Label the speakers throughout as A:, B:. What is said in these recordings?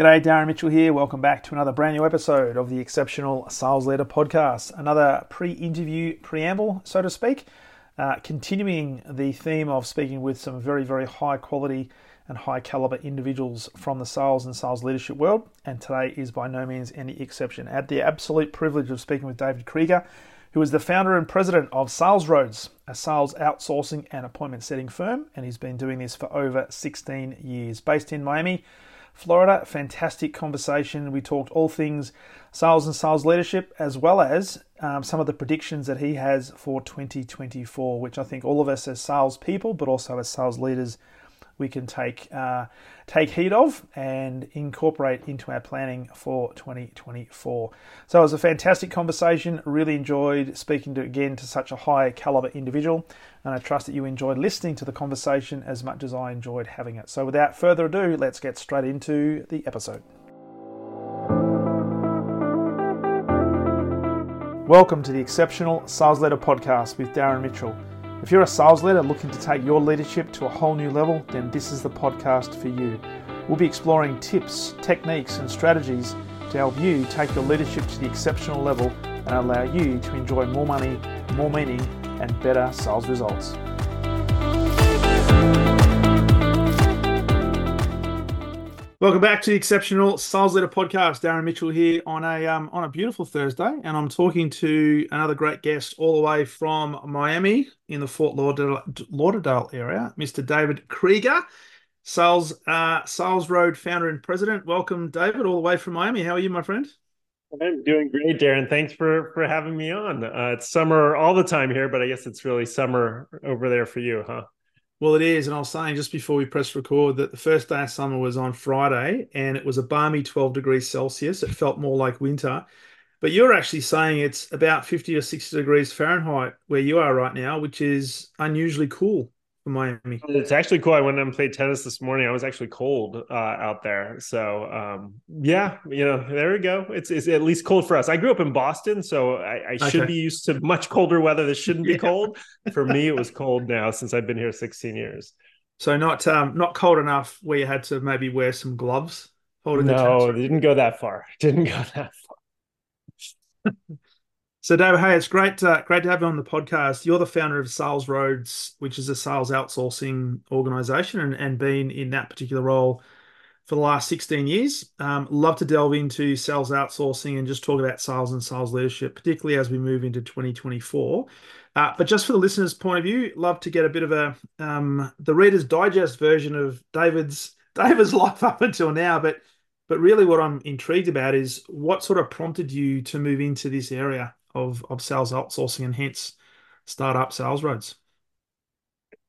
A: G'day, Darren Mitchell here. Welcome back to another brand new episode of the Exceptional Sales Leader Podcast. Another pre interview preamble, so to speak, uh, continuing the theme of speaking with some very, very high quality and high caliber individuals from the sales and sales leadership world. And today is by no means any exception. I had the absolute privilege of speaking with David Kreiger, who is the founder and president of SalesRoads, a sales outsourcing and appointment setting firm. And he's been doing this for over 16 years. Based in Miami, Florida. Fantastic conversation. We talked all things sales and sales leadership, as well as um, some of the predictions that he has for 2024, which I think all of us as salespeople, but also as sales leaders, we can take uh, take heed of and incorporate into our planning for 2024. So it was a fantastic conversation. Really enjoyed speaking to again to such a high caliber individual, and I trust that you enjoyed listening to the conversation as much as I enjoyed having it. So without further ado, let's get straight into the episode. Welcome to the Exceptional Sales Leader Podcast with Darren Mitchell. If you're a sales leader looking to take your leadership to a whole new level, then this is the podcast for you. We'll be exploring tips, techniques, and strategies to help you take your leadership to the exceptional level and allow you to enjoy more money, more meaning, and better sales results. Welcome back to the Exceptional Sales Leader Podcast. Darren Mitchell here on a um, on a beautiful Thursday, and I'm talking to another great guest all the way from Miami in the Fort Lauderdale, Lauderdale area, Mr. David Kreiger, Sales uh, Sales Road founder and president. Welcome, David, all the way from Miami. How are you, my friend?
B: I'm doing great, Darren. Thanks for for having me on. Uh, it's summer all the time here, but I guess it's really summer over there for you, huh?
A: Well, it is. And I was saying just before we press record that the first day of summer was on Friday and it was a balmy 12 degrees Celsius. It felt more like winter. But you're actually saying it's about 50 or 60 degrees Fahrenheit where you are right now, which is unusually cool Miami.
B: It's actually cool. I went and played tennis this morning. I was actually cold uh, out there. So um, yeah, you know, there we go. It's, it's at least cold for us. I grew up in Boston, so I, I should be used to much colder weather. This shouldn't be yeah. cold. For me, it was cold now since I've been here 16 years.
A: So not um, not cold enough where you had to maybe wear some gloves.
B: No, it didn't go that far. Didn't go that far.
A: So, David, hey, it's great, uh, great to have you on the podcast. You're the founder of SalesRoads, which is a sales outsourcing organization, and, and been in that particular role for the last 16 years. Um, love to delve into sales outsourcing and just talk about sales and sales leadership, particularly as we move into 2024. Uh, but just for the listeners' point of view, love to get a bit of a um, the Reader's Digest version of David's David's life up until now. But but really, what I'm intrigued about is what sort of prompted you to move into this area of of sales outsourcing and hence startup SalesRoads?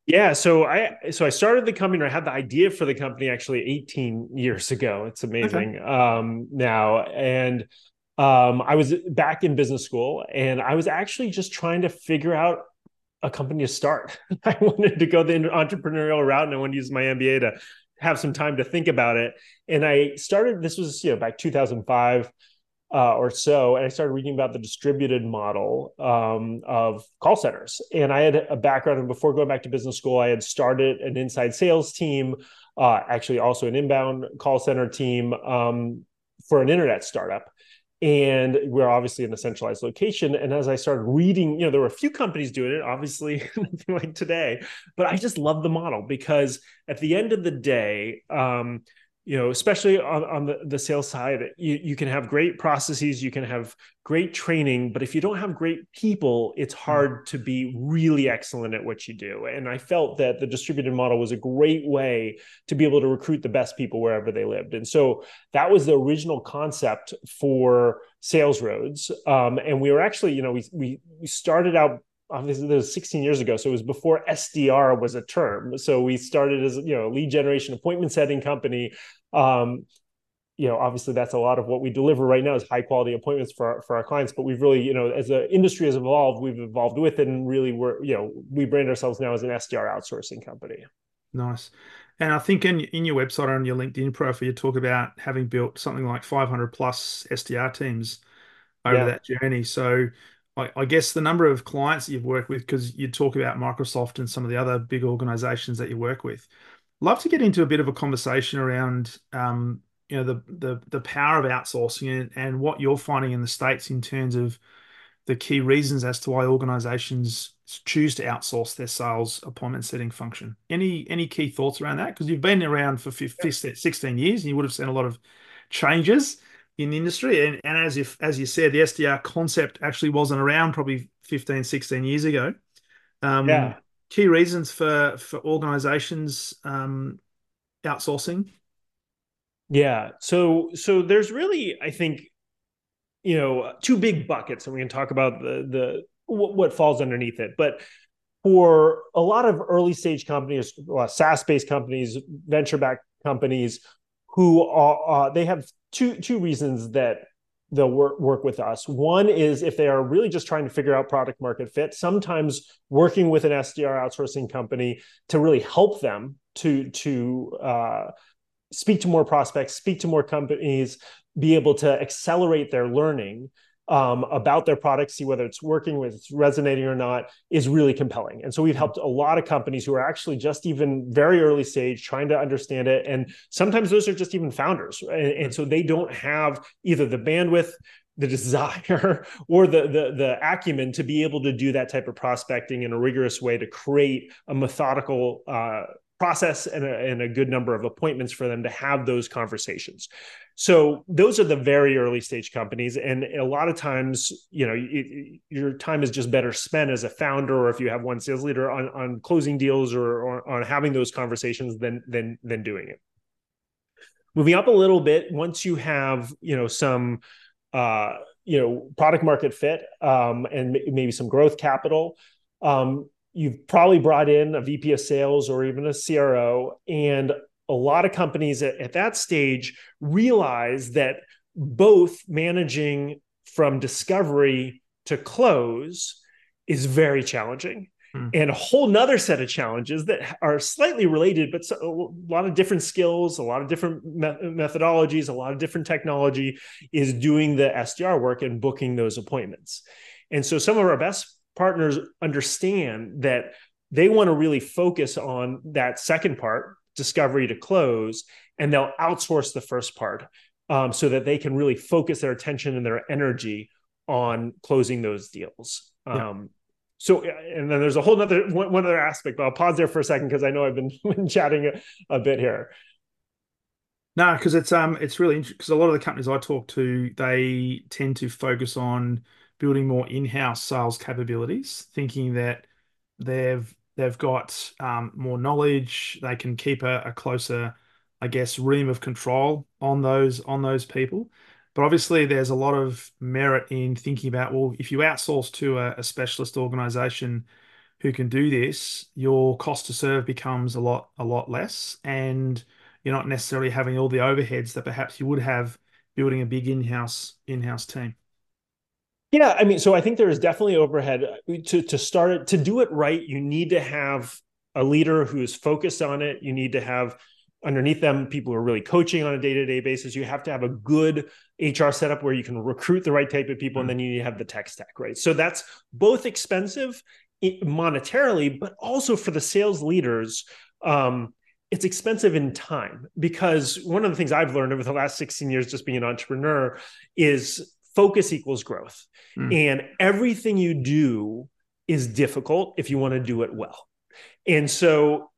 B: Yeah, so I so I started the company or I had the idea for the company actually 18 years ago. It's amazing. Okay. Um now and um I was back in business school and I was actually just trying to figure out a company to start. I wanted to go the entrepreneurial route and I wanted to use my MBA to have some time to think about it. And I started this was you know back 2005 uh, or so, and I started reading about the distributed model um, of call centers. And I had a background, and before going back to business school, I had started an inside sales team, uh, actually also an inbound call center team um, for an internet startup. And we're obviously in a centralized location. And as I started reading, you know, there were a few companies doing it, obviously like today, but I just love the model because at the end of the day, um, you know especially on, on the, the sales side you, you can have great processes you can have great training but if you don't have great people it's mm-hmm. hard to be really excellent at what you do. And i felt that the distributed model was a great way to be able to recruit the best people wherever they lived. And so that was the original concept for SalesRoads. Um, and we were actually you know we, we we started out obviously this was 16 years ago so it was before sdr was a term. So we started as you know a lead generation appointment setting company. Um, you know obviously that's a lot of what we deliver right now is high quality appointments for our, for our clients. But we've really you know as the industry has evolved we've evolved with it and really we're you know we brand ourselves now as an sdr outsourcing company.
A: Nice. And I think in in your website or on your LinkedIn profile, you talk about having built something like 500 plus SDR teams over yeah. that journey. So I, I, guess the number of clients that you've worked with, because you talk about Microsoft and some of the other big organizations that you work with. Love to get into a bit of a conversation around, um, you know the the the power of outsourcing and, and what you're finding in the states in terms of the key reasons as to why organizations choose to outsource their sales appointment setting function. Any any key thoughts around that? Because you've been around for 15, 16 years and you would have seen a lot of changes in the industry. And, and as if as you said, the SDR concept actually wasn't around probably 15, 16 years ago. Um, yeah. Key reasons for for organizations um, outsourcing.
B: Yeah. So so there's really, I think, you know, two big buckets, and we can talk about the the what falls underneath it. But for a lot of early stage companies, SaaS based companies, venture backed companies, who are uh, they have two two reasons that they'll work work with us. One is if they are really just trying to figure out product market fit. Sometimes working with an SDR outsourcing company to really help them to to uh, speak to more prospects, speak to more companies, be able to accelerate their learning um, about their product, see whether it's working, whether it's resonating or not, is really compelling. And so we've helped a lot of companies who are actually just even very early stage trying to understand it. And sometimes those are just even founders. And, and so they don't have either the bandwidth, the desire or the, the the acumen to be able to do that type of prospecting in a rigorous way to create a methodical uh, process and a, and a, good number of appointments for them to have those conversations. So those are the very early stage companies, and a lot of times, you know, it, your time is just better spent as a founder, or if you have one sales leader on on closing deals or, or on having those conversations than than than doing it. Moving up a little bit, once you have you know some uh, you know product market fit um, and maybe some growth capital. Um, you've probably brought in a VP of sales or even a CRO, and a lot of companies at, at that stage realize that both managing from discovery to close is very challenging. Hmm. And a whole nother set of challenges that are slightly related, but so, a lot of different skills, a lot of different me- methodologies, a lot of different technology is doing the SDR work and booking those appointments. And so some of our best partners understand that they want to really focus on that second part, discovery to close, and they'll outsource the first part um, so that they can really focus their attention and their energy on closing those deals. Yeah. Um, so, and then there's a whole other one, one, other aspect, but I'll pause there for a second because I know I've been, been chatting a, a, bit here.
A: No, because it's um it's really interesting because a lot of the companies I talk to they tend to focus on building more in-house sales capabilities, thinking that they've they've got um, more knowledge, they can keep a, a, closer, I guess, ream of control on those on those people. But obviously, there's a lot of merit in thinking about well, if you outsource to a, a specialist organization who can do this, your cost to serve becomes a lot a lot less, and you're not necessarily having all the overheads that perhaps you would have building a big in-house in-house team.
B: Yeah, I mean, so I think there is definitely overhead to to start it to do it right. You need to have a leader who is focused on it. You need to have underneath them people who are really coaching on a day-to-day basis you have to have a good hr setup where you can recruit the right type of people mm-hmm. and then you need to have the tech stack right so that's both expensive monetarily but also for the sales leaders um, it's expensive in time because one of the things i've learned over the last 16 years just being an entrepreneur is focus equals growth. Mm. And everything you do is difficult if you want to do it well. And so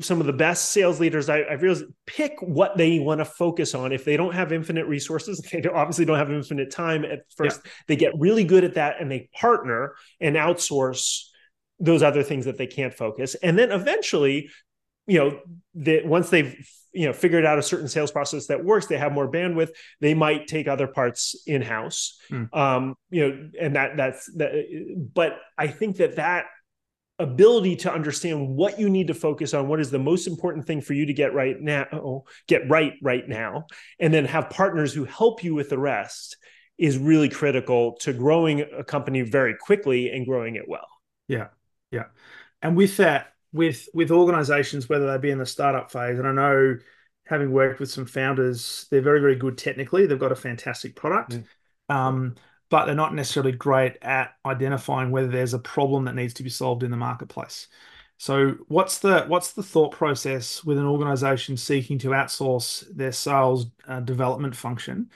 B: some of the best sales leaders I, I realized pick what they want to focus on. If they don't have infinite resources, they obviously don't have infinite time at first. Yeah. They get really good at that and they partner and outsource those other things that they can't focus. And then eventually, you know, that once they've you know figured out a certain sales process that works they have more bandwidth they might take other parts in house mm. um you know and that that's that but i think that that ability to understand what you need to focus on what is the most important thing for you to get right now get right right now and then have partners who help you with the rest is really critical to growing a company very quickly and growing it well.
A: Yeah yeah. And with that with with organizations, whether they be in the startup phase, and I know having worked with some founders, they're very, very good technically. They've got a fantastic product. Mm. Um, but they're not necessarily great at identifying whether there's a problem that needs to be solved in the marketplace. So what's the what's the thought process with an organization seeking to outsource their sales uh, development function,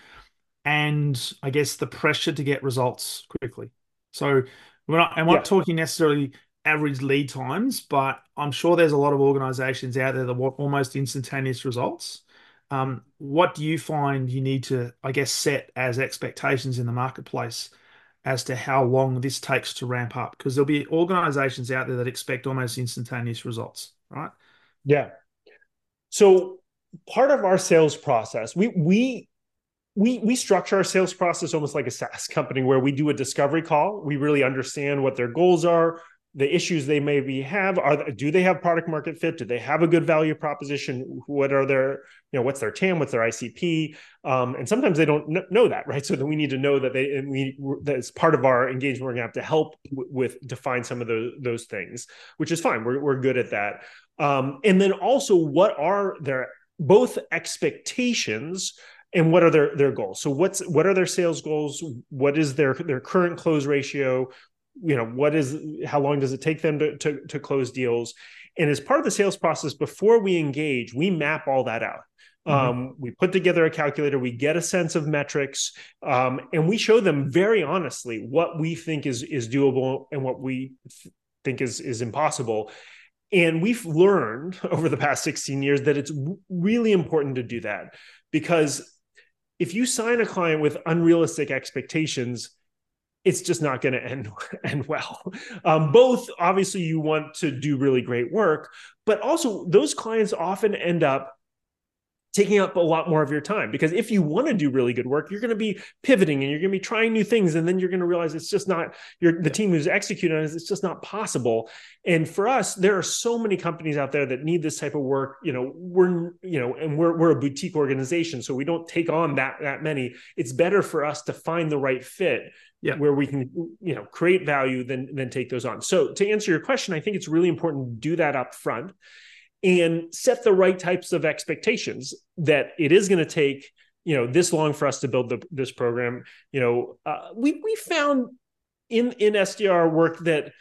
A: and I guess the pressure to get results quickly? So we're not, I'm not yeah. talking necessarily average lead times, but I'm sure there's a lot of organizations out there that want almost instantaneous results. Um, what do you find you need to, I guess, set as expectations in the marketplace as to how long this takes to ramp up? Because there'll be organizations out there that expect almost instantaneous results, right?
B: Yeah. So part of our sales process, we we we we structure our sales process almost like a SaaS company where we do a discovery call. We really understand what their goals are, the issues they maybe have are do they have product market fit? Do they have a good value proposition? What are their you know what's their tam? What's their icp um, and sometimes they don't know that right? So then we need to know that they and we that's part of our engagement we're going to have to help with define some of those those things which is fine we're, we're good at that. Um, and then also what are their both expectations and what are their their goals? So what's what are their sales goals? What is their their current close ratio you know what is how long does it take them to, to, to close deals? And as part of the sales process before we engage we map all that out. Mm-hmm. um, we put together a calculator we get a sense of metrics um, and we show them very honestly what we think is is doable and what we think is is impossible. And we've learned over the past 16 years that it's really important to do that because if you sign a client with unrealistic expectations it's just not going to end end well. Um, both obviously you want to do really great work, but also those clients often end up taking up a lot more of your time because if you want to do really good work you're going to be pivoting and you're going to be trying new things and then you're going to realize it's just not your the team who's executing it it's just not possible. And for us there are so many companies out there that need this type of work. You know we're you know and we're we're a boutique organization so we don't take on that that many. It's better for us to find the right fit yeah. where we can you know create value then then take those on. So to answer your question i think it's really important to do that up front and set the right types of expectations that it is going to take you know this long for us to build the, this program. You know uh, we we found in in sdr work that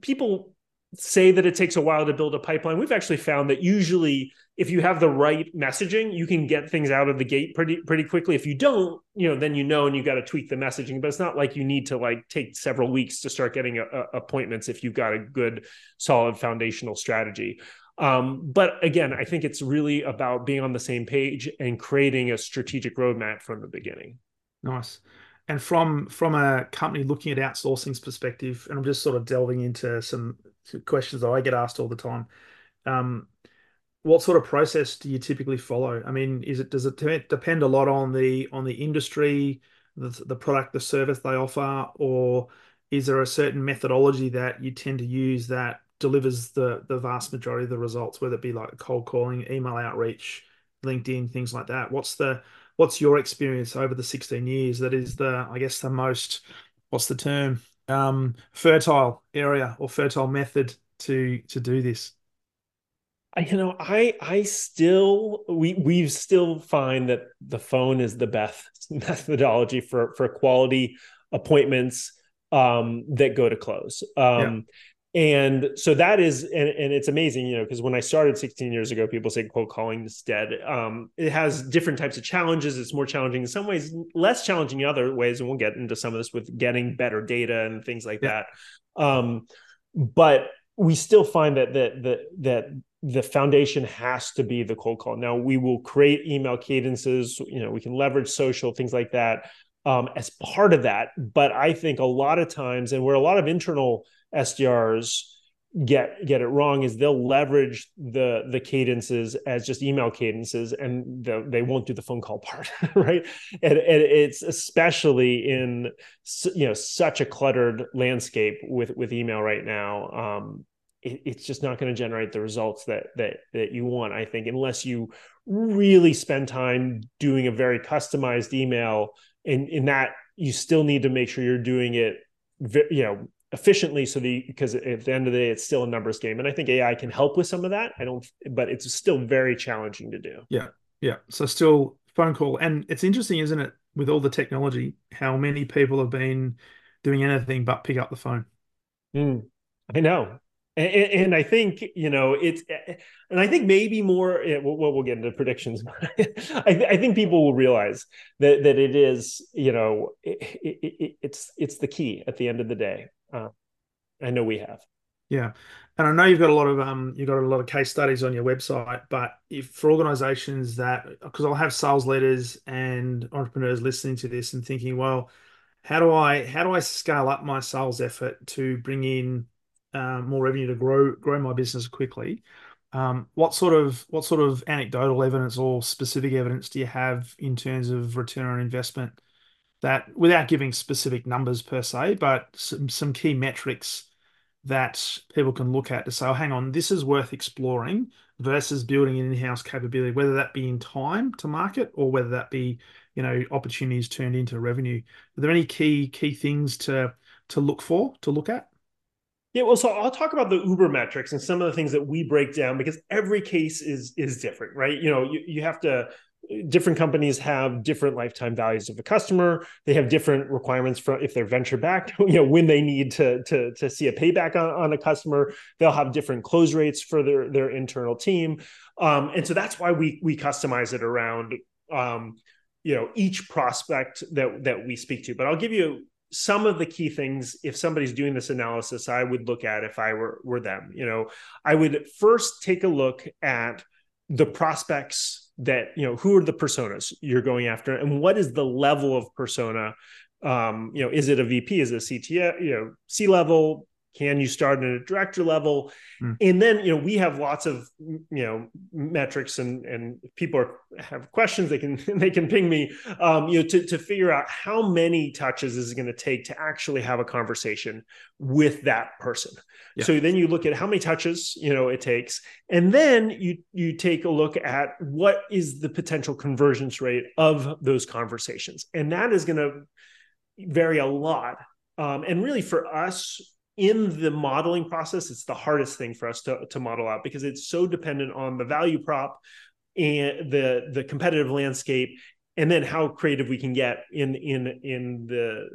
B: people say that it takes a while to build a pipeline. We've actually found that usually if you have the right messaging, you can get things out of the gate pretty pretty quickly. If you don't, you know, then you know and you got to tweak the messaging. But it's not like you need to like take several weeks to start getting a, a appointments if you've got a good, solid foundational strategy. Um, but again, I think it's really about being on the same page and creating a strategic roadmap from the beginning.
A: Nice. And from from a company looking at outsourcing's perspective, and I'm just sort of delving into some questions that I get asked all the time. Um, what sort of process do you typically follow? I mean, is it does it depend a lot on the on the industry, the, the product, the service they offer, or is there a certain methodology that you tend to use that delivers the the vast majority of the results, whether it be like cold calling, email outreach, LinkedIn, things like that? What's the what's your experience over the 16 years that is the I guess the most what's the term um, fertile area or fertile method to to do this?
B: You know i i still we we still find that the phone is the best methodology for for quality appointments um that go to close um yeah. and so that is and, and it's amazing you know because when i started 16 years ago people say cold calling is dead um it has different types of challenges it's more challenging in some ways less challenging in other ways and we'll get into some of this with getting better data and things like yeah. that um but we still find that that that that the foundation has to be the cold call. Now we will create email cadences, you know, we can leverage social, things like that um, as part of that. But I think a lot of times, and where a lot of internal SDRs get get it wrong is they'll leverage the the cadences as just email cadences and the, they won't do the phone call part right and, and it's especially in you know such a cluttered landscape with with email right now um it, it's just not going to generate the results that that that you want i think unless you really spend time doing a very customized email and in that you still need to make sure you're doing it you know efficiently so the because at the end of the day it's still a numbers game and i think ai can help with some of that i don't but it's still very challenging to do.
A: Yeah yeah so still phone call and it's interesting isn't it with all the technology how many people have been doing anything but pick up the phone?
B: Mm, i know And, and, I think you know it's, and I think maybe more. We'll, we'll get into predictions. I, I, think people will realize that that it is, you know, it, it, it's it's the key at the end of the day. Uh, I know we have.
A: Yeah, and I know you've got a lot of um, you've got a lot of case studies on your website. But if for organisations that, because I'll have sales leaders and entrepreneurs listening to this and thinking, well, how do I how do I scale up my sales effort to bring in um, more revenue to grow grow my business quickly? Um, what sort of what sort of anecdotal evidence or specific evidence do you have in terms of return on investment that, without giving specific numbers per se, but some some key metrics that people can look at to say, oh, hang on, this is worth exploring versus building an in-house capability, whether that be in time to market or whether that be, you know, opportunities turned into revenue. Are there any key key things to to look for, to look at?
B: Yeah, well, so I'll talk about the Uber metrics and some of the things that we break down because every case is is different, right? You know, you, you have to different companies have different lifetime values of a customer. They have different requirements for if they're venture backed, you know, when they need to to to see a payback on, on a customer. They'll have different close rates for their their internal team, um, and so that's why we we customize it around um, you know each prospect that that we speak to. But I'll give you some of the key things if somebody's doing this analysis i would look at if i were were them you know. I would first take a look at the prospects that you know who are the personas you're going after and what is the level of persona um you know is it a vp is it a cto you know c level can you start at a director level? Mm. and then you know we have lots of you know metrics and and people are, have questions they can they can ping me um you know to, to figure out how many touches is it going to take to actually have a conversation with that person. Yeah. so then you look at how many touches you know it takes. And then you you take a look at what is the potential conversions rate of those conversations. And that is going to vary a lot. Um, and really for us in the modeling process, it's the hardest thing for us to, to model out because it's so dependent on the value prop and the the competitive landscape, and then how creative we can get in in in the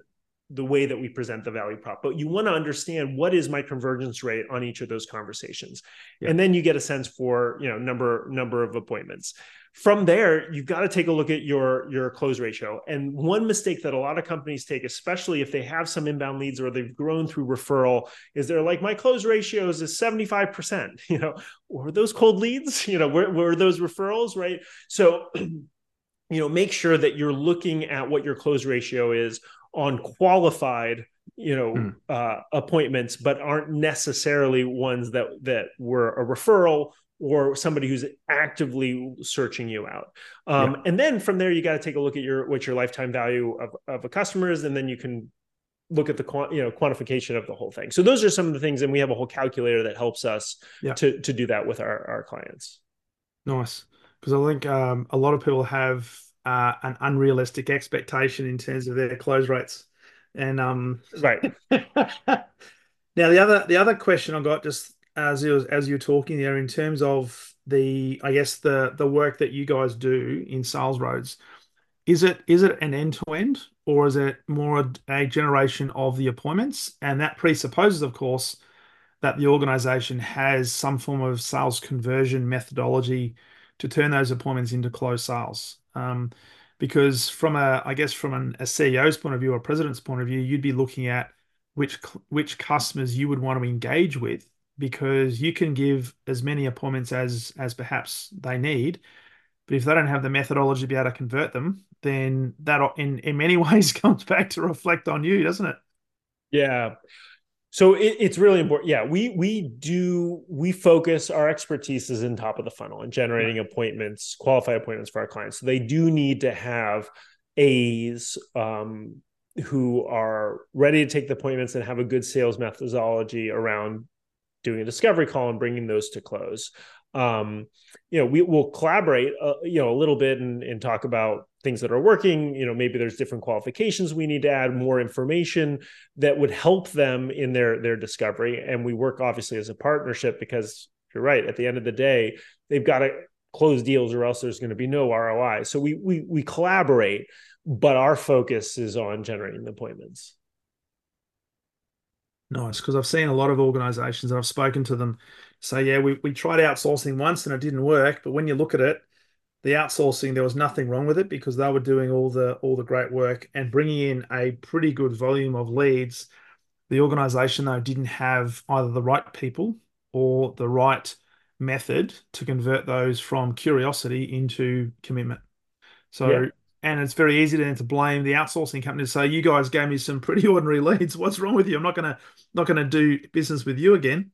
B: the way that we present the value prop. But you want to understand what is my convergence rate on each of those conversations. Yeah. and then you get a sense for you know number number of appointments from there you've got to take a look at your your close ratio. And one mistake that a lot of companies take especially if they have some inbound leads or they've grown through referral is they're like my close ratios is 75% you know? Or those cold leads? You know where were those referrals? Right? So you know make sure that you're looking at what your close ratio is on qualified you know mm. uh, appointments but aren't necessarily ones that that were a referral or somebody who's actively searching you out. Um, yeah. And then from there, you got to take a look at your what your lifetime value of, of a customer is, and then you can look at the you know quantification of the whole thing. So those are some of the things, and we have a whole calculator that helps us yeah. to to do that with our our clients.
A: Nice, because I think um, a lot of people have uh, an unrealistic expectation in terms of their close rates, and um,
B: right.
A: now the other the other question I got just as you as you're talking there in terms of the I guess the the work that you guys do in SalesRoads is it is it an end to end or is it more a, a, generation of the appointments? And that presupposes of course that the organization has some form of sales conversion methodology to turn those appointments into closed sales. Um, because from a I guess from an, a CEO's point of view or president's point of view you'd be looking at which which customers you would want to engage with because you can give as many appointments as as perhaps they need but if they don't have the methodology to be able to convert them then that in in many ways comes back to reflect on you doesn't it?
B: Yeah. So it, it's really important yeah we we do we focus our expertise is in top of the funnel and generating appointments qualified appointments for our clients. So they do need to have a's um, who are ready to take the appointments and have a good sales methodology around doing a discovery call and bringing those to close. Um, you know, we will collaborate, uh, you know, a little bit and, and talk about things that are working. You know, maybe there's different qualifications we need to add, more information that would help them in their their discovery. And we work obviously as a partnership because you're right. At the end of the day, they've got to close deals or else there's going to be no ROI. So we we we collaborate, but our focus is on generating the appointments.
A: Nice, because I've seen a lot of organizations and I've spoken to them say, yeah, we, we tried outsourcing once and it didn't work. But when you look at it, the outsourcing, there was nothing wrong with it because they were doing all the all the great work and bringing in a pretty good volume of leads. The organization, though, didn't have either the right people or the right method to convert those from curiosity into commitment. So yeah and it's very easy then to blame the outsourcing company to say you guys gave me some pretty ordinary leads. What's wrong with you? I'm not to not to do business with you again.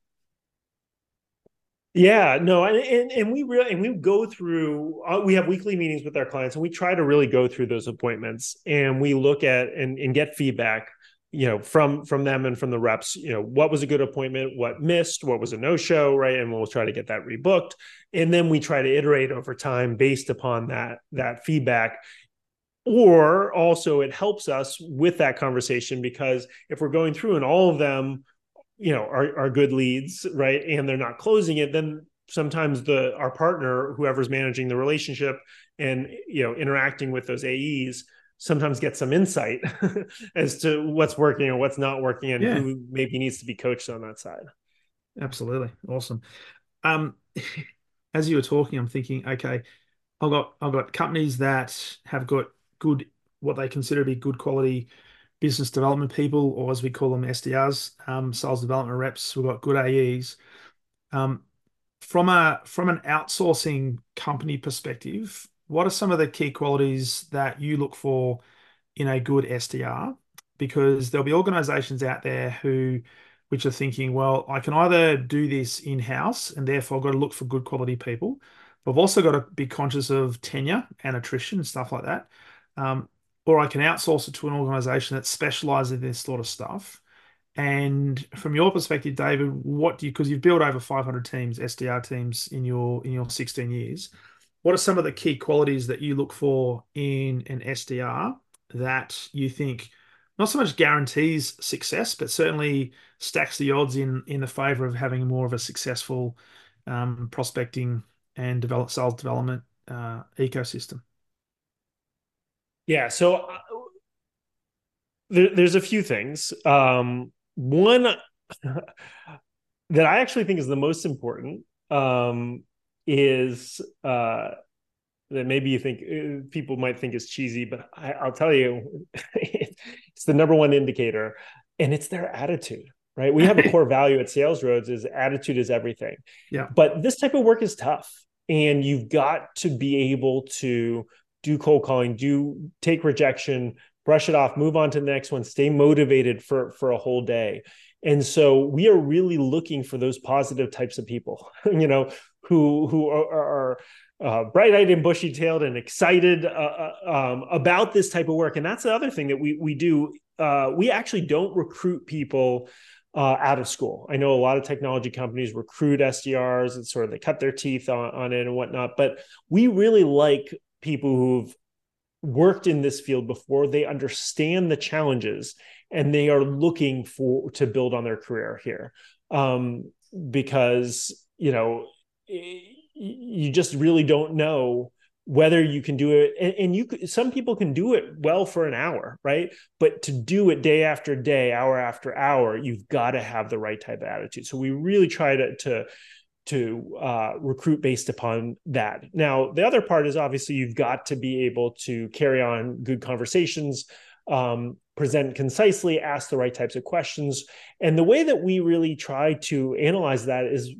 B: Yeah no and and, and we really and we go through uh, we have weekly meetings with our clients and we try to really go through those appointments and we look at and, and get feedback you know from from them and from the reps you know what was a good appointment what missed what was a no show right? And we'll try to get that rebooked. And then we try to iterate over time based upon that that feedback or also it helps us with that conversation because if we're going through and all of them you know are, are good leads right and they're not closing it then sometimes the our partner whoever's managing the relationship and you know interacting with those aes sometimes get some insight as to what's working or what's not working and yeah. who maybe needs to be coached on that side.
A: Absolutely. Awesome. Um as you were talking i'm thinking okay i've got i've got companies that have got good, what they consider to be good quality business development people, or as we call them, SDRs, um, sales development reps. We've got good AEs. Um, from a from an outsourcing company perspective, what are some of the key qualities that you look for in a good SDR? Because there'll be organizations out there who which are thinking, well, I can either do this in house and therefore I've got to look for good quality people. But I've also got to be conscious of tenure and attrition and stuff like that. Um, or I can outsource it to an organization that specializes in this sort of stuff. And from your perspective, David, what do you because you've built over 500 teams, SDR teams in your in your 16 years, what are some of the key qualities that you look for in an SDR that you think not so much guarantees success, but certainly stacks the odds in in the favor of having more of a successful um, prospecting and develop sales development uh, ecosystem?
B: Yeah. So uh, there, there's a few things. Um, one that I actually think is the most important um, is uh, that maybe you think uh, people might think is cheesy, but I, will tell you, it's the number one indicator, and it's their attitude. Right. We have a core value at SalesRoads is attitude is everything.
A: Yeah.
B: But this type of work is tough. And you've got to be able to do cold calling, do take rejection, brush it off, move on to the next one, stay motivated for for a whole day. And so we are really looking for those positive types of people, you know, who who are, are uh, bright-eyed and bushy-tailed and excited uh, uh, um, about this type of work. And that's the other thing that we we do. Uh, we actually don't recruit people uh, out of school. I know a lot of technology companies recruit SDRs and sort of they cut their teeth on, on it and whatnot, but we really like people who've worked in this field before they understand the challenges and they are looking for to build on their career here. Um, because you know you just really don't know whether you can do it. And, and, you some people can do it well for an hour right? But to do it day after day hour after hour you've got to have the right type of attitude. So we really try to to to uh, recruit based upon that. Now, the other part is obviously you've got to be able to carry on good conversations, um, present concisely, ask the right types of questions. And the way that we really try to analyze that is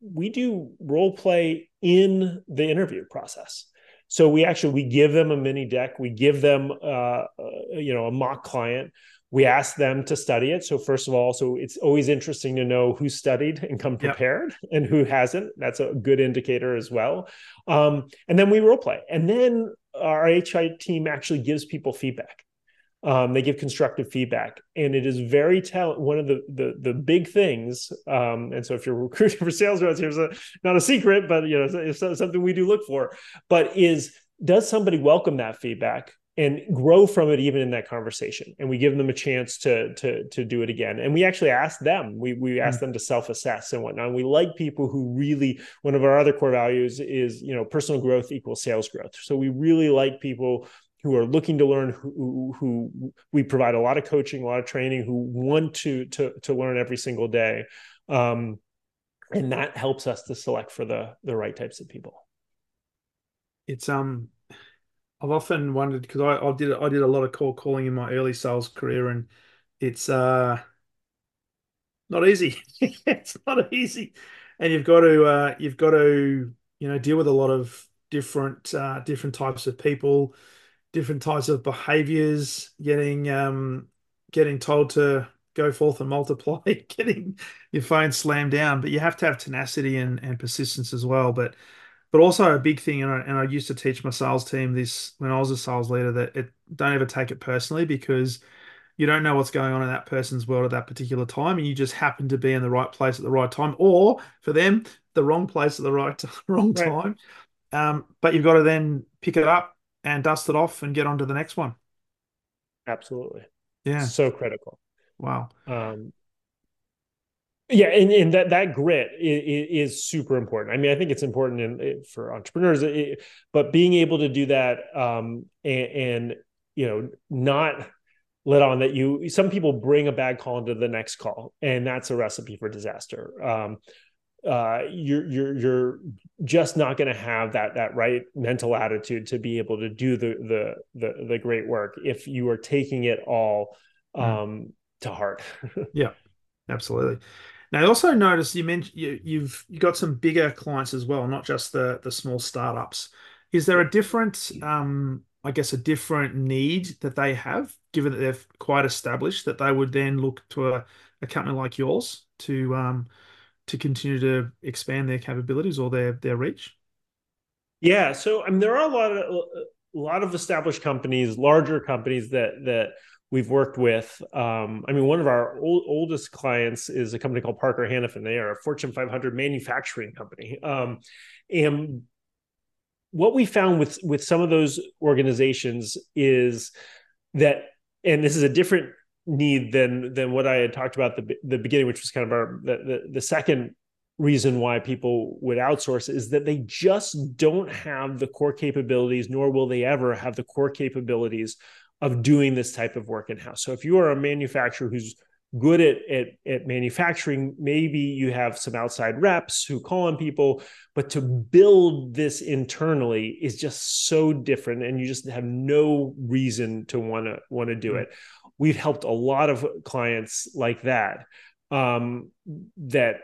B: we do role play in the interview process. So we actually we give them a mini deck, we give them uh, uh, you know a mock client we ask them to study it. So first of all, so it's always interesting to know who studied and come prepared yep. and who hasn't. That's a good indicator as well. Um, and then we role play, and then our HI team actually gives people feedback. Um, they give constructive feedback, and it is very tell. One of the the the big things, um, and so if you're recruiting for sales reps, here's a not a secret, but you know it's something we do look for. But is does somebody welcome that feedback? And grow from it even in that conversation. And we give them a chance to to to do it again. And we actually ask them. We we ask mm them to self-assess and whatnot. And we like people who really one of our other core values is you know personal growth equals sales growth. So we really like people who are looking to learn, who, who we provide a lot of coaching, a lot of training, who want to to to learn every single day, um, and that helps us to select for the the right types of people.
A: It's um, I've often wondered because I, I did I did a lot of call calling in my early sales career, and it's uh not easy. it's not easy, and you've got to uh, you've got to you know deal with a lot of different uh, different types of people, different types of behaviors. Getting um, getting told to go forth and multiply, getting your phone slammed down, but you have to have tenacity and, and persistence as well. But but also a big thing, and I, and I used to teach my sales team this when I was a sales leader that it don't ever take it personally because you don't know what's going on in that person's world at that particular time, and you just happen to be in the right place at the right time, or for them, the wrong place at the right wrong right. time. Um, but you've got to then pick it up and dust it off and get on to the next one.
B: Absolutely.
A: Yeah.
B: So critical.
A: Wow.
B: Um, yeah, and, and that that grit is, is, super important. I mean, I think it's important in, for entrepreneurs, but being able to do that um, and, and you know not let on that you some people bring a bad call into the next call and that's a recipe for disaster um, uh, you're you're you're just not going to have that that right mental attitude to be able to do the the the, the great work if you are taking it all mm. um, mm. to heart.
A: yeah, absolutely. Now, I also noticed you mentioned you, you've you got some bigger clients as well, not just the the small startups. Is there a different um, I guess, a different need that they have, given that they're quite established, that they would then look to a, a company like yours to um, to continue to expand their capabilities or their their reach?
B: Yeah, so I mean, there are a lot of a lot of established companies, larger companies that that we've worked with. Um, I mean, one of our old, oldest clients is a company called Parker Hannifin. They are a Fortune 500 manufacturing company, um, and what we found with with some of those organizations is that and this is a different need than than what I had talked about the the beginning which was kind of our the, the, the second reason why people would outsource is that they just don't have the core capabilities nor will they ever have the core capabilities of doing this type of work in house. So if you are a manufacturer who's good at, at, at manufacturing maybe you have some outside reps who call on people but to build this internally is just so different and you just have no reason to want to want to do mm-hmm. it we've helped a lot of clients like that um, that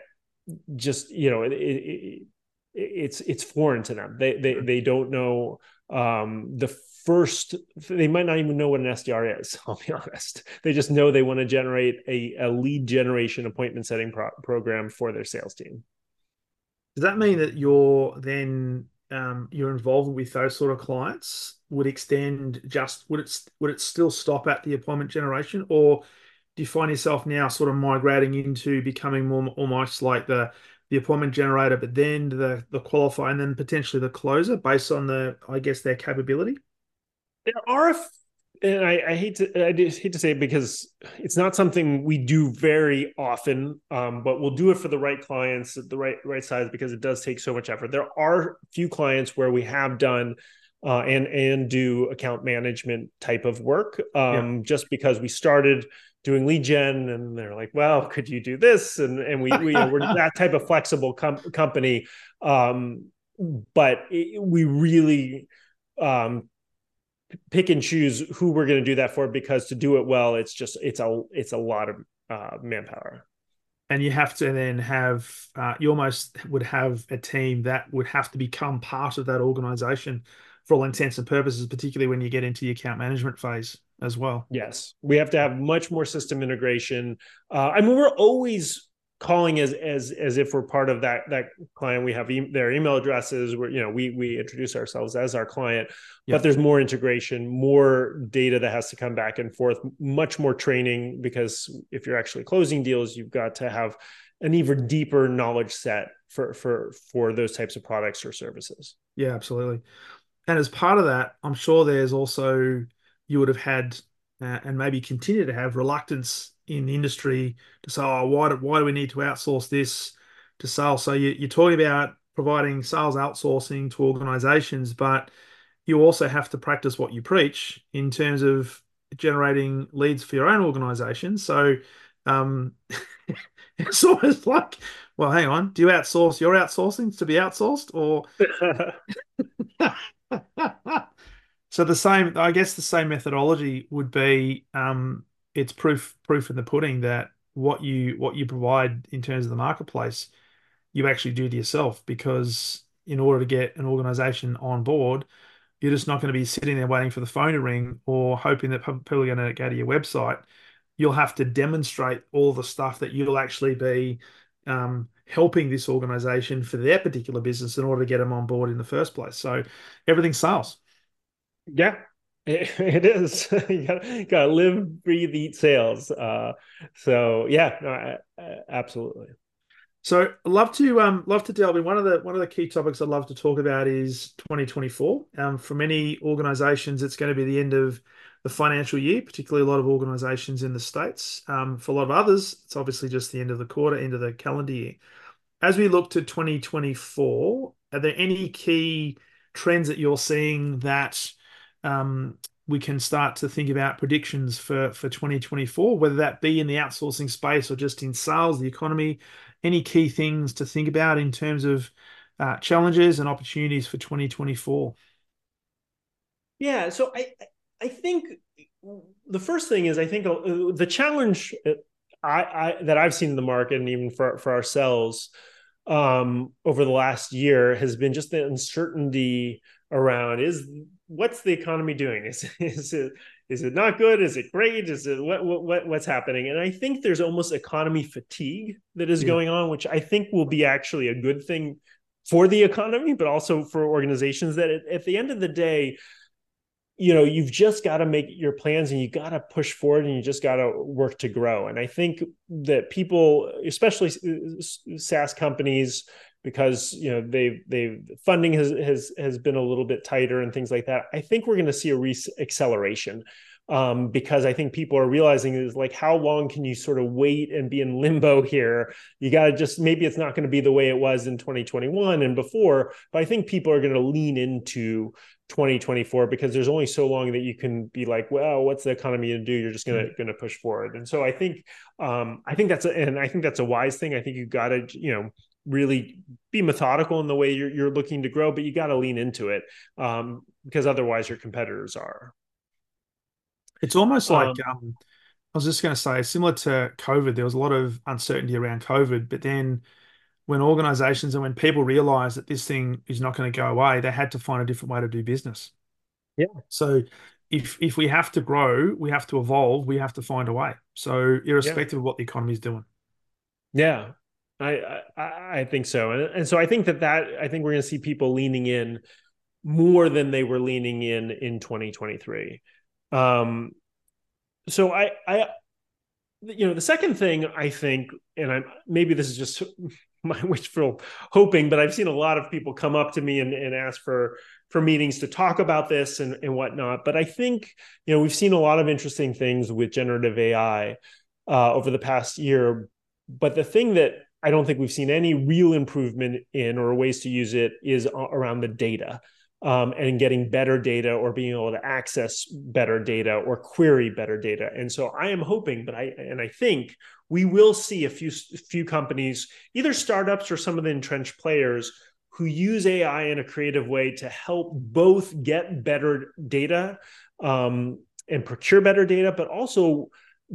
B: just you know it, it, it's it's foreign to them they they, they don't know um, the first they might not even know what an sdr is i'll be honest. They just know they want to generate a, a lead generation appointment setting pro- program for their sales team.
A: Does that mean that you're then um, your involvement with those sort of clients? Would extend just would it would it still stop at the appointment generation? Or do you find yourself now sort of migrating into becoming more almost like the the appointment generator but then the the qualifier and then potentially the closer based on the i guess their capability
B: there are, and I, I, hate to, I just hate to say it because it's not something we do very often, um, but we'll do it for the right clients at the right right size because it does take so much effort. There are few clients where we have done. Uh, and and do account management type of work um, yeah. just because we started doing lead gen and they're like well could you do this and and we, we we're that type of flexible com- company um, but it, we really um, pick and choose who we're going to do that for because to do it well it's just it's a it's a lot of uh, manpower.
A: And you have to then have uh, you almost would have a team that would have to become part of that organization for all intents and purposes particularly when you get into the account management phase as well.
B: Yes. We have to have much more system integration. Uh, i mean we're always calling as as as if we're part of that that client. We have e- their email addresses. Where you know we we introduce ourselves as our client. But there's more integration more data that has to come back and forth much more training because if you're actually closing deals you've got to have an even deeper knowledge set for for for those types of products or services.
A: Yeah absolutely. And as part of that i'm sure there's also you would have had uh, and maybe continue to have reluctance in the industry to say, oh, why do, why do we need to outsource this to sales? So you, you're talking about providing sales outsourcing to organizations, but you also have to practice what you preach in terms of generating leads for your own organization. So um, it's almost like, well, hang on, do you outsource your outsourcing to be outsourced or? so the same, I guess the same methodology would be um, it's proof proof in the pudding that what you what you provide in terms of the marketplace, you actually do to yourself because in order to get an organization on board, you're just not going to be sitting there waiting for the phone to ring or hoping that people are going to go to your website. You'll have to demonstrate all the stuff that you'll actually be um, helping this organization for their particular business in order to get them on board in the first place. So everything's sales.
B: Yeah, it, it is. you gotta, gotta, live, breathe, eat sales. Uh, so yeah, no, I, I, absolutely.
A: So love to um, love to delve in. One of the one of the key topics I'd love to talk about is 2024. Um, for many organisations, it's going to be the end of the financial year, particularly a lot of organisations in the states. Um, for a lot of others, it's obviously just the end of the quarter, end of the calendar year. As we look to 2024, are there any key trends that you're seeing that um, we can start to think about predictions for for 2024, whether that be in the outsourcing space or just in sales, the economy? any key things to think about in terms of uh, challenges and opportunities for 2024?
B: Yeah, so I I think the first thing is I think uh, the challenge uh, I, I that I've seen in the market and even for for ourselves um, over the last year has been just the uncertainty around is what's the economy doing? Is is it is it not good? Is it great? Is it what what what's happening? And I think there's almost economy fatigue that is yeah. going on, which I think will be actually a good thing for the economy, but also for organizations that at, at the end of the day, you know, you've just got to make your plans and you got to push forward and you just got to work to grow. And I think that people, especially SaaS companies, because you know they've they've funding has has has been a little bit tighter and things like that. I think we're going to see a re acceleration um, because I think people are realizing is like how long can you sort of wait and be in limbo here? You got to just maybe it's not going to be the way it was in 2021 and before, but I think people are going to lean into 2024 because there's only so long that you can be like, well, what's the economy going to do? You're just going to going to push forward, and so I think um, I think that's a, and I think that's a wise thing. I think you got to you know really be methodical in the way you're, you're looking to grow, but you got to lean into it um, because otherwise your competitors are.
A: It's almost like um, um, I was just going to say, similar to COVID, there was a lot of uncertainty around COVID, but then when organizations and when people realized that this thing is not going to go away, they had to find a different way to do business.
B: Yeah.
A: So if if we have to grow, we have to evolve, we have to find a way. So irrespective yeah. of what the economy is doing.
B: Yeah, I, I, I think so, and and so I think that that I think we're going to see people leaning in more than they were leaning in in 2023. Um, so I I you know the second thing I think, and I'm maybe this is just my wishful hoping, but I've seen a lot of people come up to me and, and ask for for meetings to talk about this and, and whatnot. But I think you know we've seen a lot of interesting things with generative AI uh, over the past year. But the thing that I don't think we've seen any real improvement in or ways to use it is around the data um, and getting better data or being able to access better data or query better data. And so I am hoping, but I and I think we will see a few few companies, either startups or some of the entrenched players, who use AI in a creative way to help both get better data um, and procure better data, but also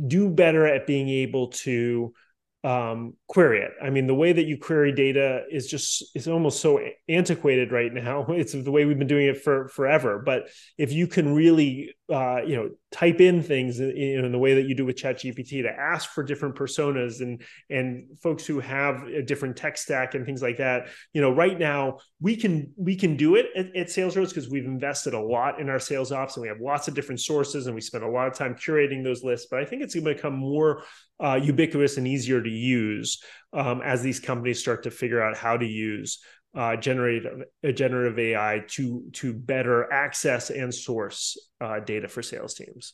B: do better at being able to um, query it. I mean, the way that you query data is just is almost so antiquated right now. It's the way we've been doing it for forever. But if you can really, uh, you know, type in things in, in, the way that you do with ChatGPT to ask for different personas and and folks who have a different tech stack and things like that, you know, right now we can we can do it at, at SalesRoads because we've invested a lot in our sales ops and we have lots of different sources and we spend a lot of time curating those lists. But I think it's going to become more uh, ubiquitous and easier to use um, as these companies start to figure out how to use uh, generative uh, generative AI to to better access and source uh, data for sales teams.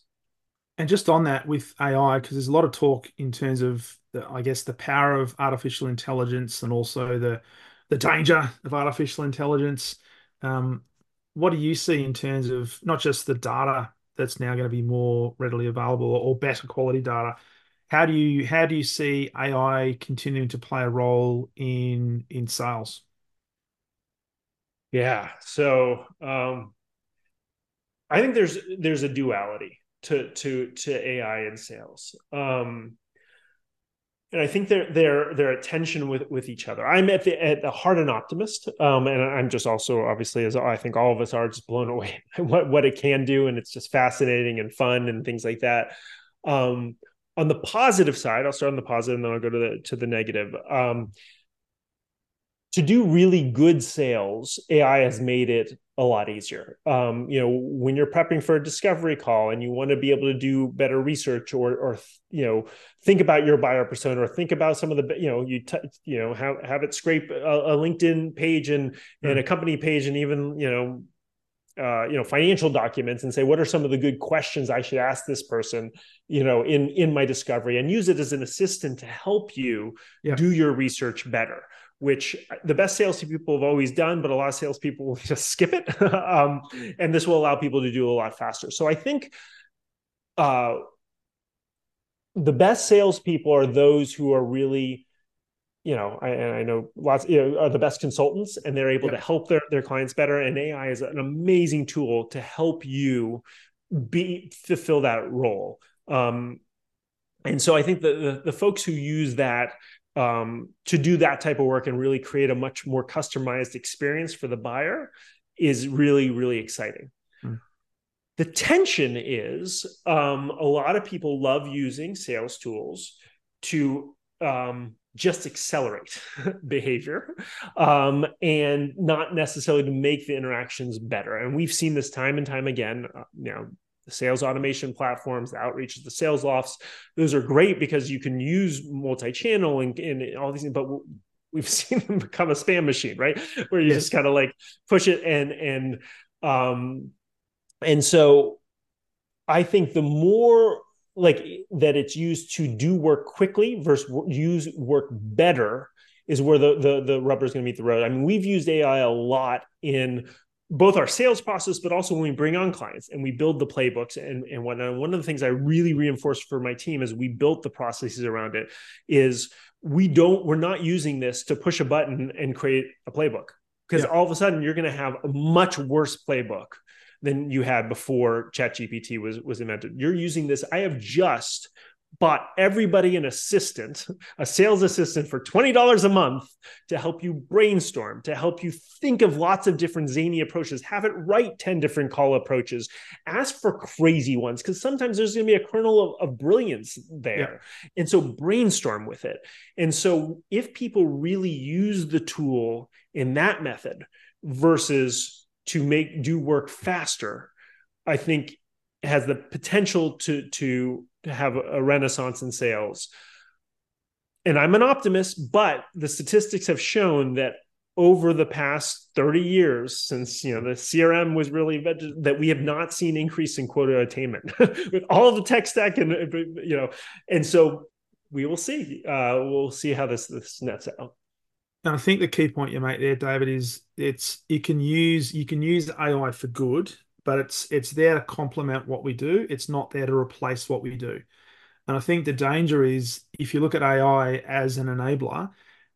A: And just on that with AI, because there's a lot of talk in terms of the, I guess the power of artificial intelligence and also the the danger of artificial intelligence. Um, what do you see in terms of not just the data that's now going to be more readily available or better quality data? How do you how do you see AI continuing to play a role in in sales?
B: Yeah. So um, I think there's there's a duality to to to AI and sales. Um, and I think they're they're they're at tension with with each other. I'm at the at the heart an optimist, um, and I'm just also obviously as I think all of us are just blown away what what it can do, and it's just fascinating and fun and things like that. Um, on the positive side, I'll start on the positive, and then I'll go to the to the negative. Um, to do really good sales, AI has made it a lot easier. Um, you know, when you're prepping for a discovery call and you want to be able to do better research or, or you know, think about your buyer persona or think about some of the, you know, you t- you know have have it scrape a, a LinkedIn page and mm-hmm. and a company page and even you know. Uh, you know financial documents and say what are some of the good questions I should ask this person you know in in my discovery and use it as an assistant to help you yeah. do your research better which the best salespeople have always done, but a lot of salespeople will just skip it. um, and this will allow people to do a lot faster. So I think uh, the best salespeople are those who are really, you know, I, and I know lots, you know, are the best consultants and they're able yeah. to help their, their clients better. And AI is an amazing tool to help you be fulfill that role. Um, and so I think the, the, the folks who use that um, to do that type of work and really create a much more customized experience for the buyer is really really exciting hmm. the tension is um, a lot of people love using sales tools to um, just accelerate behavior um, and not necessarily to make the interactions better and we've seen this time and time again uh, you know the sales automation platforms, the outreaches, the Saleslofts. Those are great because you can use multi-channel and, and all these things, but we've seen them become a spam machine, right? Where you yes. just kind of like push it and and um and so I think the more like that it's used to do work quickly versus use work better is where the the the rubber is going to meet the road. I mean, we've used AI a lot in both our sales process, but also when we bring on clients and we build the playbooks and, and whatnot. One of the things I really reinforced for my team as we built the processes around it is we don't, we're not using this to push a button and create a playbook because yeah. all of a sudden you're going to have a much worse playbook than you had before ChatGPT was was invented. You're using this. I have just bought everybody an assistant, a sales assistant for $20 a month to help you brainstorm, to help you think of lots of different zany approaches, have it write 10 different call approaches, ask for crazy ones, because sometimes there's going to be a kernel of, of brilliance there. Yeah. And so brainstorm with it. And so if people really use the tool in that method versus to make do work faster, I think has the potential to to have a renaissance in sales. And I'm an optimist, but the statistics have shown that over the past 30 years since you know the crm was really that we have not seen increase in quota attainment with all the tech stack and you know and so we will see uh we'll see how this this nets out
A: and i think the key point you make there david is it's you can use you can use ai for good but it's it's there to complement what we do. It's not there to replace what we do. And I think the danger is if you look at AI as an enabler,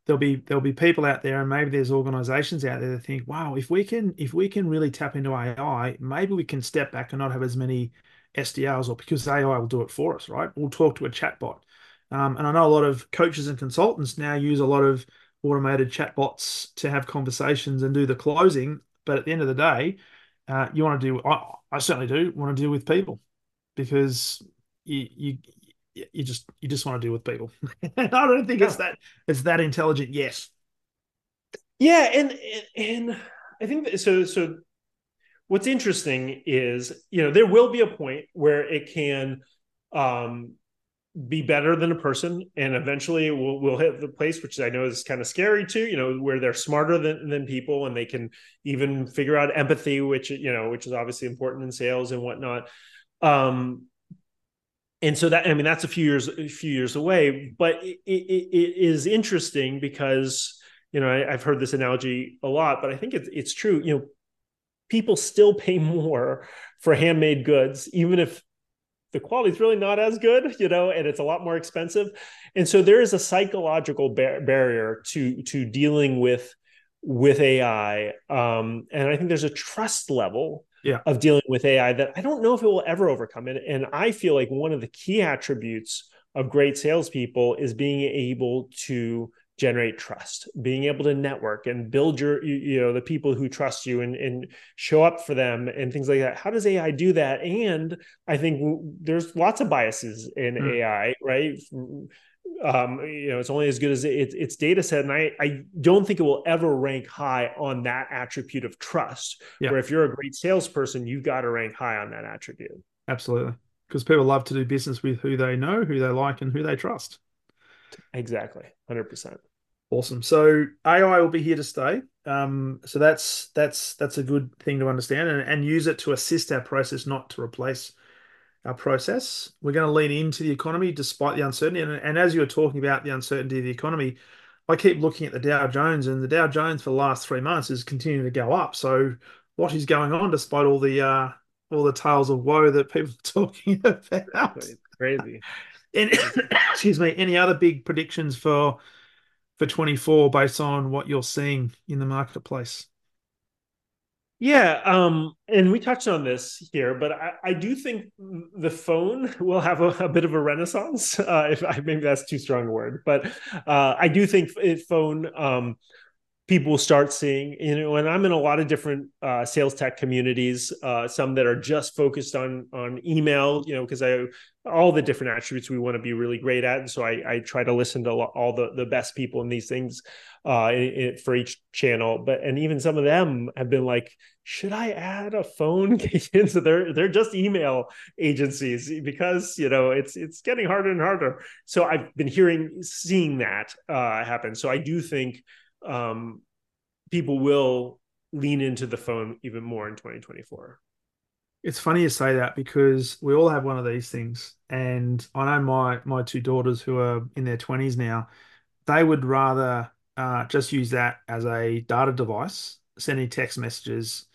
A: there'll be there'll be people out there, and maybe there's organizations out there that think, wow, if we can if we can really tap into AI, maybe we can step back and not have as many SDRs, or because AI will do it for us, right? We'll talk to a chatbot. Um, and I know a lot of coaches and consultants now use a lot of automated chatbots to have conversations and do the closing. But at the end of the day, uh, you want to do. I, I certainly do want to deal with people because you you you just you just want to deal with people. I don't think it's that it's that intelligent. Yes.
B: Yeah, and and I think that, so. So what's interesting is you know there will be a point where it can um, be better than a person and eventually we'll, we'll hit the place which i know is kind of scary too you know where they're smarter than, than people and they can even figure out empathy which you know which is obviously important in sales and whatnot. Um and so that i mean that's a few years a few years away but it, it, it is interesting because you know I, have heard this analogy a lot but i think it's, it's true you know people still pay more for handmade goods, even if the quality is really not as good, you know, and it's a lot more expensive. And so there is a psychological bar- barrier to to dealing with with AI, um, and I think there's a trust level
A: yeah.
B: of dealing with AI that I don't know if it will ever overcome. And, and I feel like one of the key attributes of great salespeople is being able to generate trust. Being able to network and build your you, you, know the people who trust you and, and show up for them and things like that. How does ai do that? And i think there's lots of biases in mm. ai right? Um, you know it's only as good as it, its data set. And I, I don't think it will ever rank high on that attribute of trust. Yeah. where if you're a great salesperson you've got to rank high on that attribute.
A: Absolutely. Because people love to do business with who they know who they like and who they trust.
B: Exactly. 100%
A: Awesome. So AI will be here to stay. Um, so that's that's that's a good thing to understand and, and use it to assist our process, not to replace our process. We're going to lean into the economy despite the uncertainty. And, and as you were talking about the uncertainty of the economy, I keep looking at the Dow Jones, and the Dow Jones for the last three months is continuing to go up. So what is going on despite all the uh, all the tales of woe that people are talking about?
B: It's crazy.
A: And excuse me, any other big predictions for for 24 based on what you're seeing in the marketplace?
B: Yeah, um, and we touched on this here, but I, I do think the phone will have a, a bit of a renaissance. Uh, if I, maybe that's too strong a word, but uh, I do think phone um, people start seeing you know and i'm in a lot of different uh, sales tech communities uh, some that are just focused on on email you know because i all the different attributes we want to be really great at. And so i, I try to listen to all the the best people in these things uh, in, in, for each channel. But and even some of them have been like should i add a phone so they're they're just email agencies because you know it's it's getting harder and harder. So i've been hearing seeing that uh, happen. So i do think um, people will lean into the phone even more in 2024.
A: It's funny you say that because we all have one of these things, and I know my my two daughters who are in their 20s now, they would rather uh, just use that as a data device, sending text messages.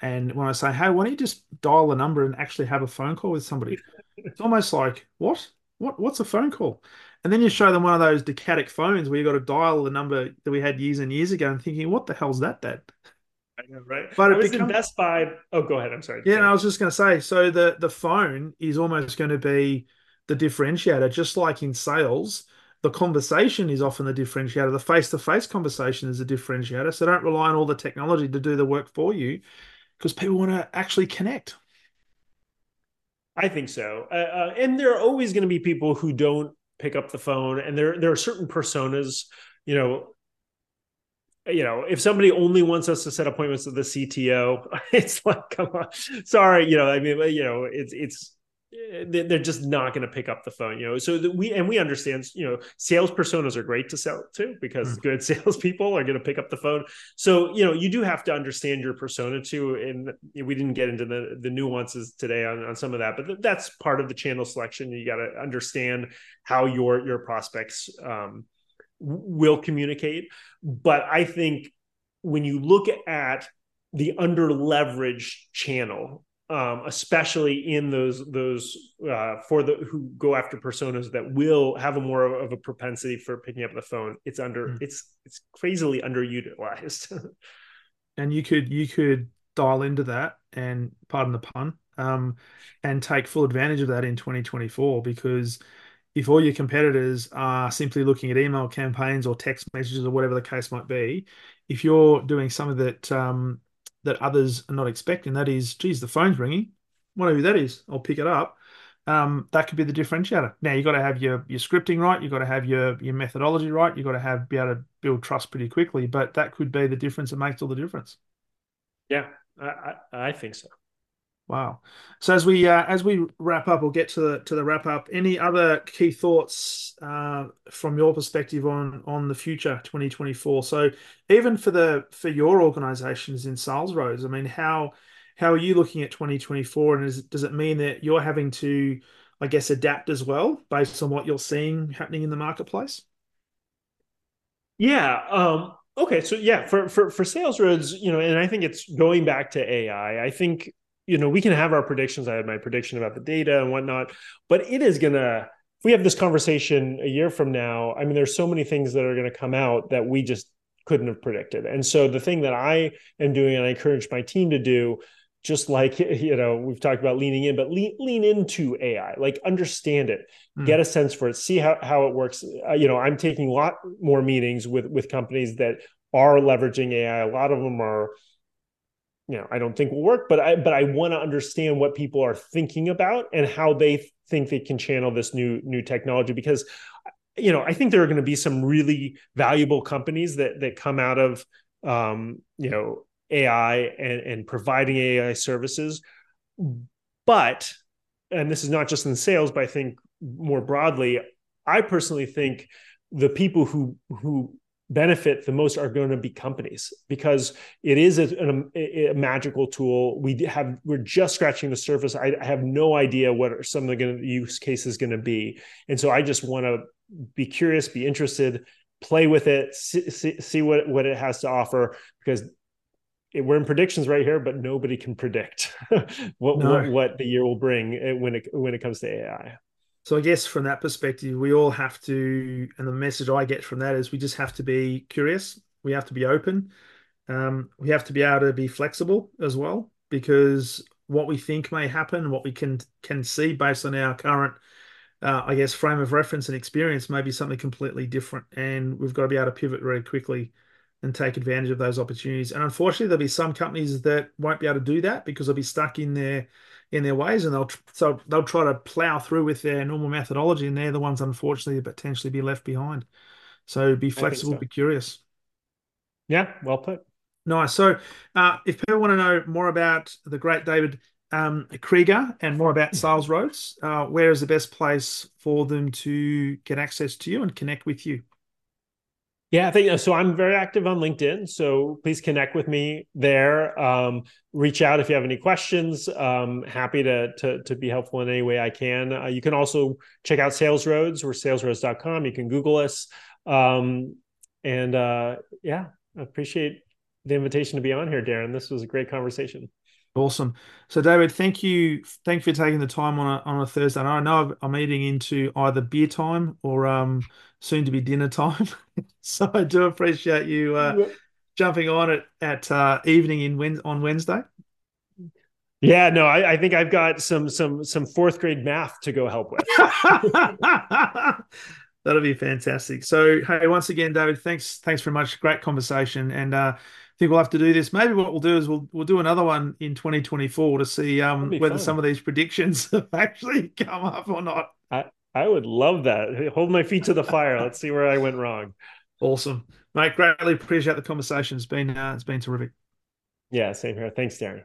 A: And when I say, "Hey, why don't you just dial a number and actually have a phone call with somebody?" it's almost like, "What? What? What's a phone call?" And then you show them one of those Decadic phones where you've got to dial the number that we had years and years ago and thinking, what the hell's that, Dad?
B: I know, right? But I was becomes... in Best Buy. Oh, go ahead. I'm sorry.
A: Yeah, and I was just going to say, so the the phone is almost going to be the differentiator, just like in sales. The conversation is often the differentiator. The face to face conversation is a differentiator. So don't rely on all the technology to do the work for you because people want to actually connect.
B: I think so. Uh, uh, and there are always going to be people who don't pick up the phone and there there are certain personas you know you know if somebody only wants us to set appointments with the cto it's like come on sorry you know i mean you know it's it's they're just not going to pick up the phone, you know. So we and we understand, you know, sales personas are great to sell to because mm. good salespeople are going to pick up the phone. So you know, you do have to understand your persona too. And we didn't get into the the nuances today on, on some of that, but that's part of the channel selection. You got to understand how your your prospects um, will communicate. But I think when you look at the under leveraged channel um, especially in those those uh, for the who go after personas that will have a more of a propensity for picking up the phone. It's under mm. it's it's crazily underutilized.
A: and you could you could dial into that and pardon the pun um, and take full advantage of that in 2024 because if all your competitors are simply looking at email campaigns or text messages or whatever the case might be, if you're doing something that um, that others are not expecting. That is, geez, the phone's ringing. Whatever that is, I'll pick it up. Um, that could be the differentiator. Now you've got to have your your scripting right. You've got to have your your methodology right. You've got to have be able to build trust pretty quickly. But that could be the difference that makes all the difference.
B: Yeah, I, I, I think so.
A: Wow. So as we uh, as we wrap up, we'll get to the to the wrap up. Any other key thoughts uh, from your perspective on on the future 2024? So even for the for your organizations in SalesRoads, I mean, how how are you looking at 2024? And is, does it mean that you're having to, I guess, adapt as well based on what you're seeing happening in the marketplace?
B: Yeah. Um, Okay, so yeah, for for for SalesRoads, you know, and I think it's going back to AI. I think you know we can have our predictions. I had my prediction about the data and whatnot, but it is gonna. If we have this conversation a year from now, I mean, there's so many things that are going to come out that we just couldn't have predicted. And so the thing that I am doing, and I encourage my team to do, just like you know we've talked about leaning in but lean, lean into ai like understand it mm. get a sense for it see how, how it works uh, you know i'm taking a lot more meetings with with companies that are leveraging ai a lot of them are you know i don't think will work but i but i want to understand what people are thinking about and how they think they can channel this new new technology because you know i think there are going to be some really valuable companies that that come out of um you know AI and, and providing AI services. But, and this is not just in sales, but I think more broadly, I personally think the people who who benefit the most are going to be companies because it is a, a, a, magical tool. We have we're just scratching the surface. I, I have no idea what some of the use cases going to be, and so I just want to be curious, be interested, play with it, see, see, see what what it has to offer because we're in predictions right here, but nobody can predict what, no. what, what the year will bring eh, when it when it comes to AI.
A: So I guess from that perspective, we all have to, and the message I get from that is we just have to be curious. We have to be open. Um, we have to be able to be flexible as well, because what we think may happen, what we can can see based on our current, uh, I guess, frame of reference and experience, may be something completely different, and we've got to be able to pivot very quickly and take advantage of those opportunities. And unfortunately, there'll be some companies that won't be able to do that because they'll be stuck in their in their ways, and they'll so they'll try to plow through with their normal methodology, and they're the ones, unfortunately, that potentially be left behind. So be flexible, so. be curious.
B: Yeah, well put.
A: Nice. So, uh, if people want to know more about the great David um, Kreiger and more about SalesRoads, uh, where is the best place for them to get access to you and connect with you?
B: Yeah, I think so. I'm very active on LinkedIn, so please connect with me there. Um, reach out if you have any questions. Um, happy to, to to be helpful in any way I can. Uh, you can also check out SalesRoads. We're salesroads.com. You can Google us. Um, and uh, yeah, I appreciate the invitation to be on here, Darren. This was a great conversation.
A: Awesome. So, David, thank you. Thank you for taking the time on a on a Thursday. I know I'm eating into either beer time or um soon to be dinner time. so I do appreciate you uh, jumping on it at uh, evening in on Wednesday.
B: Yeah, no, I, I, think I've got some some some fourth grade math to go help with.
A: That'll be fantastic. So, hey, once again, David, thanks thanks very much. Great conversation, and uh, think we'll have to do this. Maybe what we'll do is we'll we'll do another one in 2024 to see um, whether fun. some of these predictions have actually come up or not.
B: I, I would love that. Hold my feet to the fire. Let's see where I went wrong.
A: Awesome, mate. Greatly appreciate the conversation. It's been uh, it's been terrific.
B: Yeah, same here. Thanks, Darren.